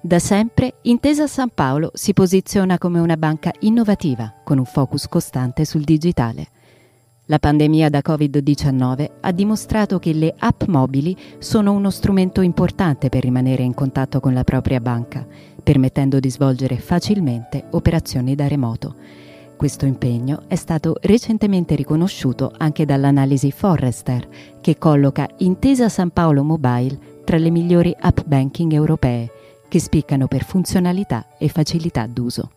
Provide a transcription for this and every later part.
Da sempre Intesa San Paolo si posiziona come una banca innovativa con un focus costante sul digitale. La pandemia da Covid-19 ha dimostrato che le app mobili sono uno strumento importante per rimanere in contatto con la propria banca, permettendo di svolgere facilmente operazioni da remoto. Questo impegno è stato recentemente riconosciuto anche dall'analisi Forrester, che colloca Intesa San Paolo Mobile tra le migliori app banking europee che spiccano per funzionalità e facilità d'uso.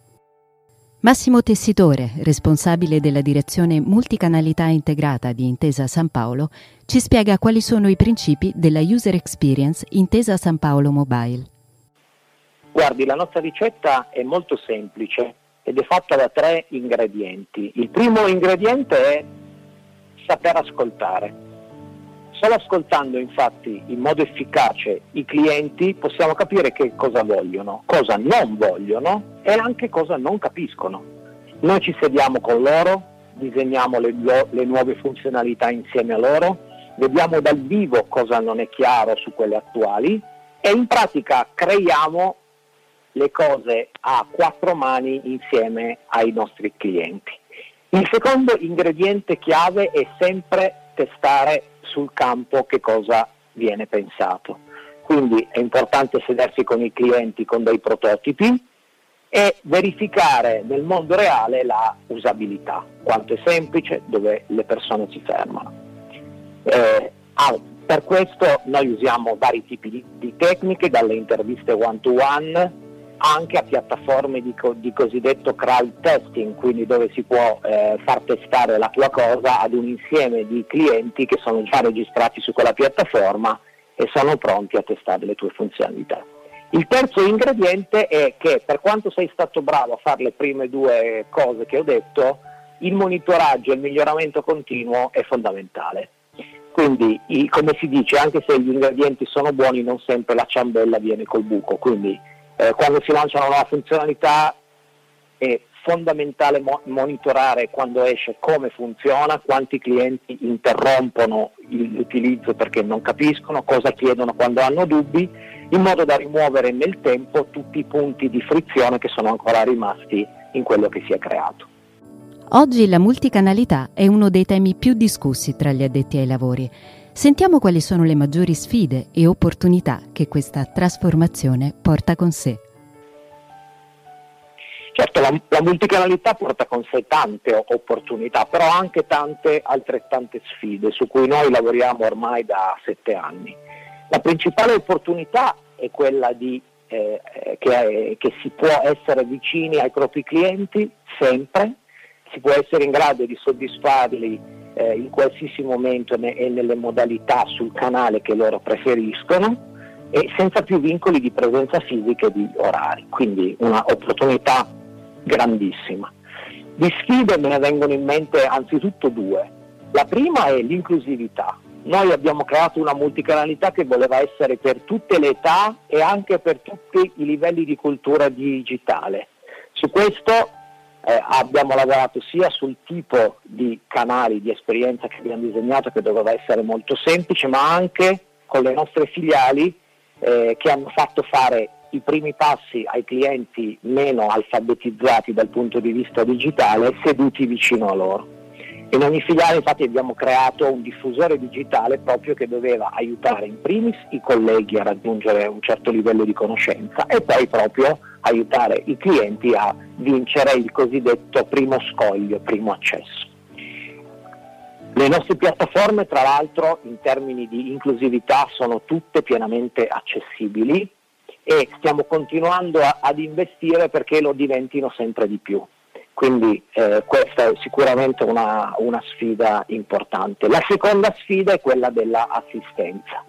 Massimo Tessitore, responsabile della direzione multicanalità integrata di Intesa San Paolo, ci spiega quali sono i principi della user experience Intesa San Paolo Mobile. Guardi, la nostra ricetta è molto semplice ed è fatta da tre ingredienti. Il primo ingrediente è saper ascoltare. Solo ascoltando infatti in modo efficace i clienti possiamo capire che cosa vogliono, cosa non vogliono e anche cosa non capiscono. Noi ci sediamo con loro, disegniamo le, le nuove funzionalità insieme a loro, vediamo dal vivo cosa non è chiaro su quelle attuali e in pratica creiamo le cose a quattro mani insieme ai nostri clienti. Il secondo ingrediente chiave è sempre testare sul campo che cosa viene pensato. Quindi è importante sedersi con i clienti con dei prototipi e verificare nel mondo reale la usabilità, quanto è semplice, dove le persone si fermano. Eh, ah, per questo noi usiamo vari tipi di, di tecniche, dalle interviste one-to-one anche a piattaforme di, co- di, cosiddetto crowd testing, quindi dove si può eh, far testare la tua cosa ad un insieme di clienti che sono già registrati su quella piattaforma e sono pronti a testare le tue funzionalità. Il terzo ingrediente è che per quanto sei stato bravo a fare le prime due cose che ho detto, il monitoraggio e il miglioramento continuo è fondamentale. Quindi, come si dice, anche se gli ingredienti sono buoni, non sempre la ciambella viene col buco. Quindi, eh, quando si lancia una nuova funzionalità è fondamentale mo- monitorare quando esce come funziona, quanti clienti interrompono l'utilizzo perché non capiscono, cosa chiedono quando hanno dubbi, in modo da rimuovere nel tempo tutti i punti di frizione che sono ancora rimasti in quello che si è creato. Oggi la multicanalità è uno dei temi più discussi tra gli addetti ai lavori Sentiamo quali sono le maggiori sfide e opportunità che questa trasformazione porta con sé. Certo, la, la, multicanalità porta con sé tante opportunità, però anche tante altrettante sfide su cui noi lavoriamo ormai da sette anni. La principale opportunità è quella di, eh, che, che si può essere vicini ai propri clienti sempre, si può essere in grado di soddisfarli eh, in qualsiasi momento e nelle modalità sul canale che loro preferiscono e senza più vincoli di presenza fisica e di orari, quindi un'opportunità grandissima. Di sfide me ne vengono in mente anzitutto due. La prima è l'inclusività. Noi abbiamo creato una multicanalità che voleva essere per tutte le età e anche per tutti i livelli di cultura digitale. Su questo eh, abbiamo lavorato sia sul tipo di canali di esperienza che abbiamo disegnato, che doveva essere molto semplice, ma anche con le nostre filiali eh, che hanno fatto fare i primi passi ai clienti meno alfabetizzati dal punto di vista digitale seduti vicino a loro. In ogni filiale infatti abbiamo creato un diffusore digitale proprio che doveva aiutare in primis i colleghi a raggiungere un certo livello di conoscenza e poi proprio aiutare i clienti a vincere il cosiddetto primo scoglio, primo accesso. Le nostre piattaforme tra l'altro in termini di inclusività sono tutte pienamente accessibili e stiamo continuando a, ad investire perché lo diventino sempre di più. Quindi eh, questa è sicuramente una, una, sfida importante. La seconda sfida è quella dell'assistenza.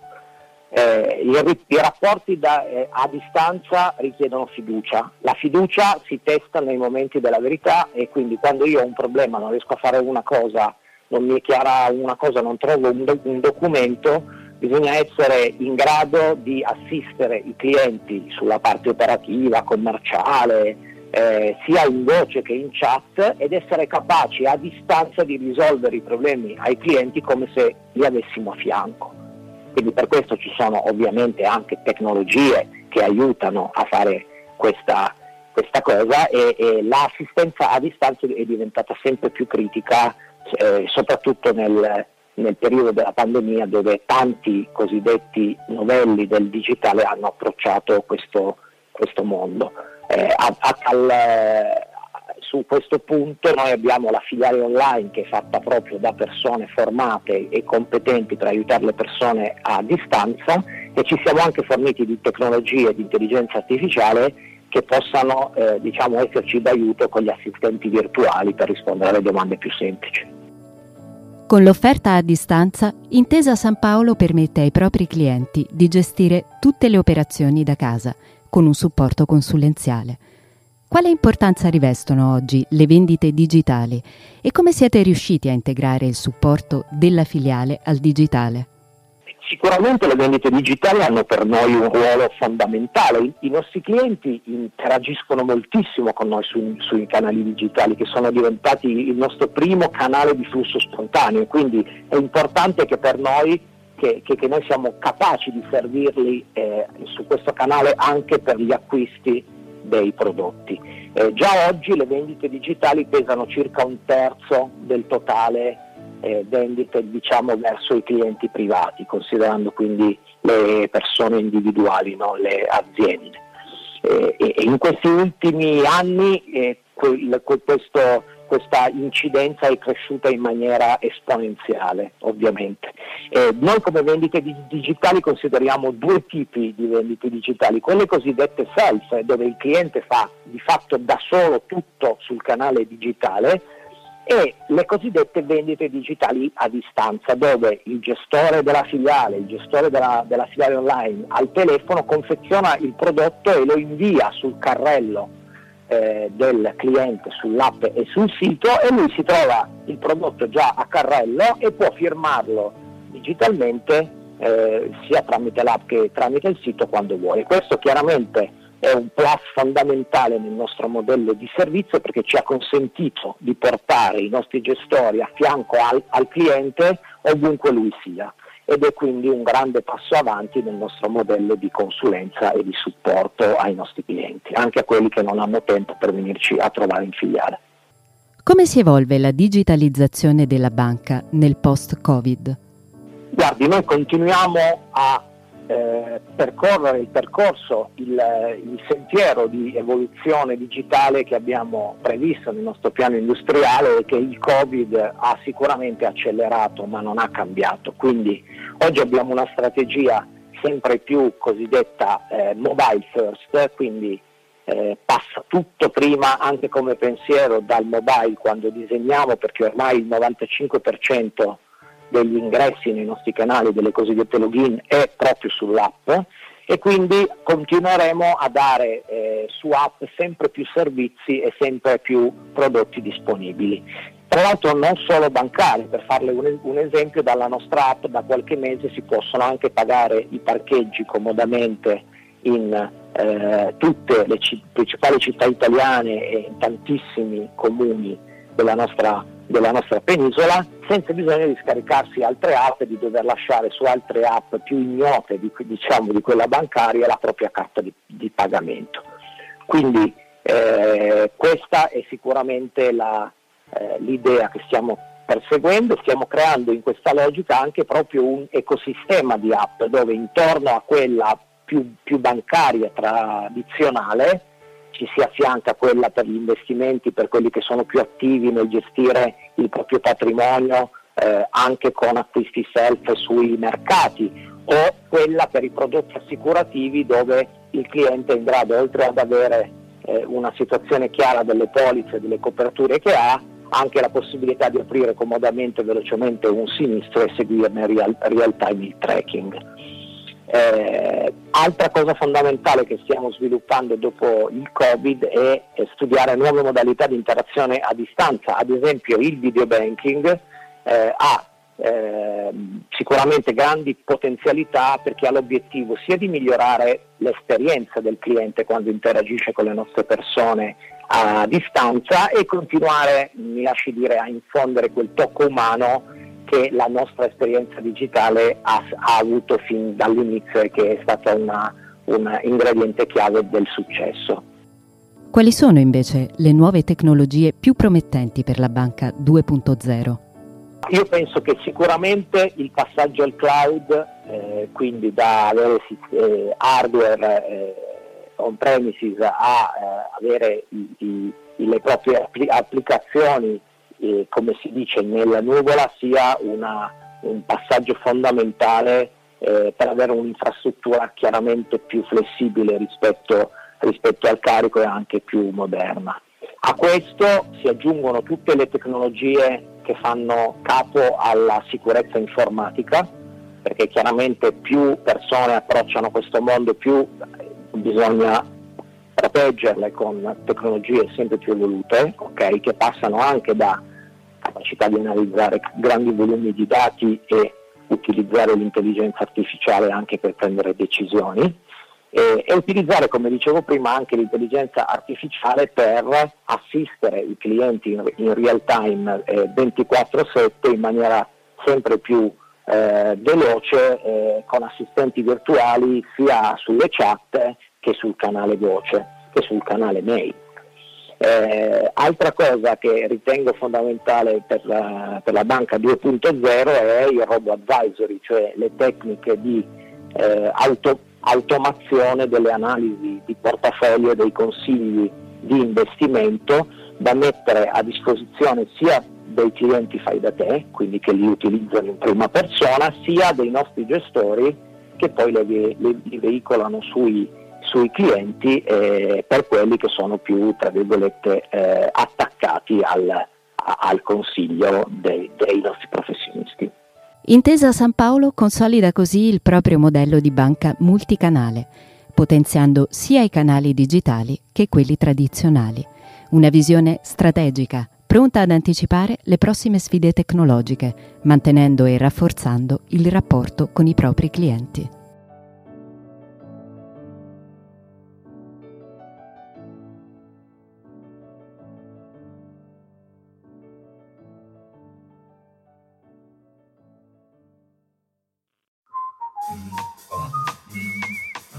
Eh, i, i, rapporti da, eh, a distanza richiedono fiducia. La fiducia si testa nei momenti della verità e quindi quando io ho un problema, non riesco a fare una cosa, non mi è chiara una cosa, non trovo un, do- un documento, bisogna essere in grado di assistere i clienti sulla parte operativa, commerciale, eh, sia in voce che in chat ed essere capaci a distanza di risolvere i problemi ai clienti come se li avessimo a fianco. Quindi per questo ci sono ovviamente anche tecnologie che aiutano a fare questa, questa cosa e, e, l'assistenza a distanza è diventata sempre più critica, eh, soprattutto nel, nel periodo della pandemia dove tanti cosiddetti novelli del digitale hanno approcciato questo, questo mondo. Eh, a, a, al, su questo punto noi abbiamo la filiale online che è fatta proprio da persone formate e competenti per aiutare le persone a distanza e ci siamo anche forniti di tecnologie di intelligenza artificiale che possano eh, diciamo, esserci d'aiuto con gli assistenti virtuali per rispondere alle domande più semplici. Con l'offerta a distanza, Intesa San Paolo permette ai propri clienti di gestire tutte le operazioni da casa con un supporto consulenziale. Quale importanza rivestono oggi le vendite digitali e come siete riusciti a integrare il supporto della filiale al digitale? Sicuramente le vendite digitali hanno per noi un ruolo fondamentale. I nostri clienti interagiscono moltissimo con noi su, sui canali digitali che sono diventati il nostro primo canale di flusso spontaneo, quindi è importante che per noi che, che, che noi siamo capaci di servirli eh, su questo canale anche per gli acquisti dei prodotti. Eh, già oggi le vendite digitali pesano circa un terzo del totale eh, vendite diciamo, verso i clienti privati, considerando quindi le persone individuali, no? le aziende. Eh, in questi ultimi anni eh, questo questa incidenza è cresciuta in maniera esponenziale, ovviamente. Eh, noi come vendite digitali consideriamo due tipi di vendite digitali, quelle cosiddette self, dove il cliente fa di fatto da solo tutto sul canale digitale, e le cosiddette vendite digitali a distanza, dove il gestore della filiale, il gestore della, della filiale online al telefono confeziona il prodotto e lo invia sul carrello eh, del cliente sull'app e sul sito e lui si trova il prodotto già a carrello e può firmarlo digitalmente eh, sia tramite l'app che tramite il sito quando vuole. Questo chiaramente è un plus fondamentale nel nostro modello di servizio perché ci ha consentito di portare i nostri gestori a fianco al, al cliente ovunque lui sia ed è quindi un grande passo avanti nel nostro modello di consulenza e di supporto ai nostri clienti, anche a quelli che non hanno tempo per venirci a trovare in filiale. Come si evolve la digitalizzazione della banca nel post-Covid? Guardi, noi continuiamo a eh, percorrere il percorso, il, il, sentiero di evoluzione digitale che abbiamo previsto nel nostro piano industriale e che il Covid ha sicuramente accelerato ma non ha cambiato. Quindi oggi abbiamo una strategia sempre più cosiddetta eh, mobile first, quindi eh, passa tutto prima anche come pensiero dal mobile quando disegniamo perché ormai il 95% degli ingressi nei nostri canali, delle cosiddette login, è proprio sull'app e quindi continueremo a dare eh, su app sempre più servizi e sempre più prodotti disponibili. Tra l'altro non solo bancari, per farle un, un, esempio dalla nostra app da qualche mese si possono anche pagare i parcheggi comodamente in eh, tutte le c- principali città italiane e in tantissimi comuni della nostra della nostra penisola senza bisogno di scaricarsi altre app e di dover lasciare su altre app più ignote di, diciamo, di quella bancaria la propria carta di, di pagamento. Quindi eh, questa è sicuramente la, eh, l'idea che stiamo perseguendo, stiamo creando in questa logica anche proprio un ecosistema di app dove intorno a quella più, più bancaria tradizionale ci si affianca quella per gli investimenti, per quelli che sono più attivi nel gestire il proprio patrimonio eh, anche con acquisti self sui mercati o quella per i prodotti assicurativi dove il cliente è in grado, oltre ad avere eh, una situazione chiara delle polizze, delle coperture che ha, anche la possibilità di aprire comodamente e velocemente un sinistro e seguirne real, real time il tracking. Eh, altra cosa fondamentale che stiamo sviluppando dopo il Covid è, è, studiare nuove modalità di interazione a distanza, ad esempio il videobanking eh, ha eh, sicuramente grandi potenzialità perché ha l'obiettivo sia di migliorare l'esperienza del cliente quando interagisce con le nostre persone a distanza e continuare, mi lasci dire, a infondere quel tocco umano che la nostra esperienza digitale ha, ha avuto fin dall'inizio e che è stata una, un ingrediente chiave del successo. Quali sono invece le nuove tecnologie più promettenti per la banca 2.0? Io penso che sicuramente il passaggio al cloud, eh, quindi da avere eh, hardware eh, on premises a eh, avere i, i, le proprie applicazioni eh, come si dice nella nuvola sia una, un passaggio fondamentale eh, per avere un'infrastruttura chiaramente più flessibile rispetto, rispetto al carico e anche più moderna. A questo si aggiungono tutte le tecnologie che fanno capo alla sicurezza informatica, perché chiaramente più persone approcciano questo mondo, più bisogna proteggerle con tecnologie sempre più evolute, okay, che passano anche da capacità di analizzare grandi volumi di dati e utilizzare l'intelligenza artificiale anche per prendere decisioni e, e, utilizzare, come dicevo prima, anche l'intelligenza artificiale per assistere i clienti in, in real time eh, 24/7 in maniera sempre più eh, veloce eh, con assistenti virtuali sia sulle chat che sul canale voce, che sul canale mail. Eh, altra cosa che ritengo fondamentale per la, per la banca 2.0 è il robo advisory, cioè le tecniche di eh, auto, automazione delle analisi di portafoglio e dei consigli di investimento da mettere a disposizione sia dei clienti fai da te, quindi che li utilizzano in prima persona, sia dei nostri gestori che poi li, li veicolano sui sui clienti eh, per quelli che sono più tra virgolette eh, attaccati al, al consiglio dei, dei nostri professionisti. Intesa San Paolo consolida così il proprio modello di banca multicanale, potenziando sia i canali digitali che quelli tradizionali. Una visione strategica, pronta ad anticipare le prossime sfide tecnologiche, mantenendo e rafforzando il rapporto con i propri clienti.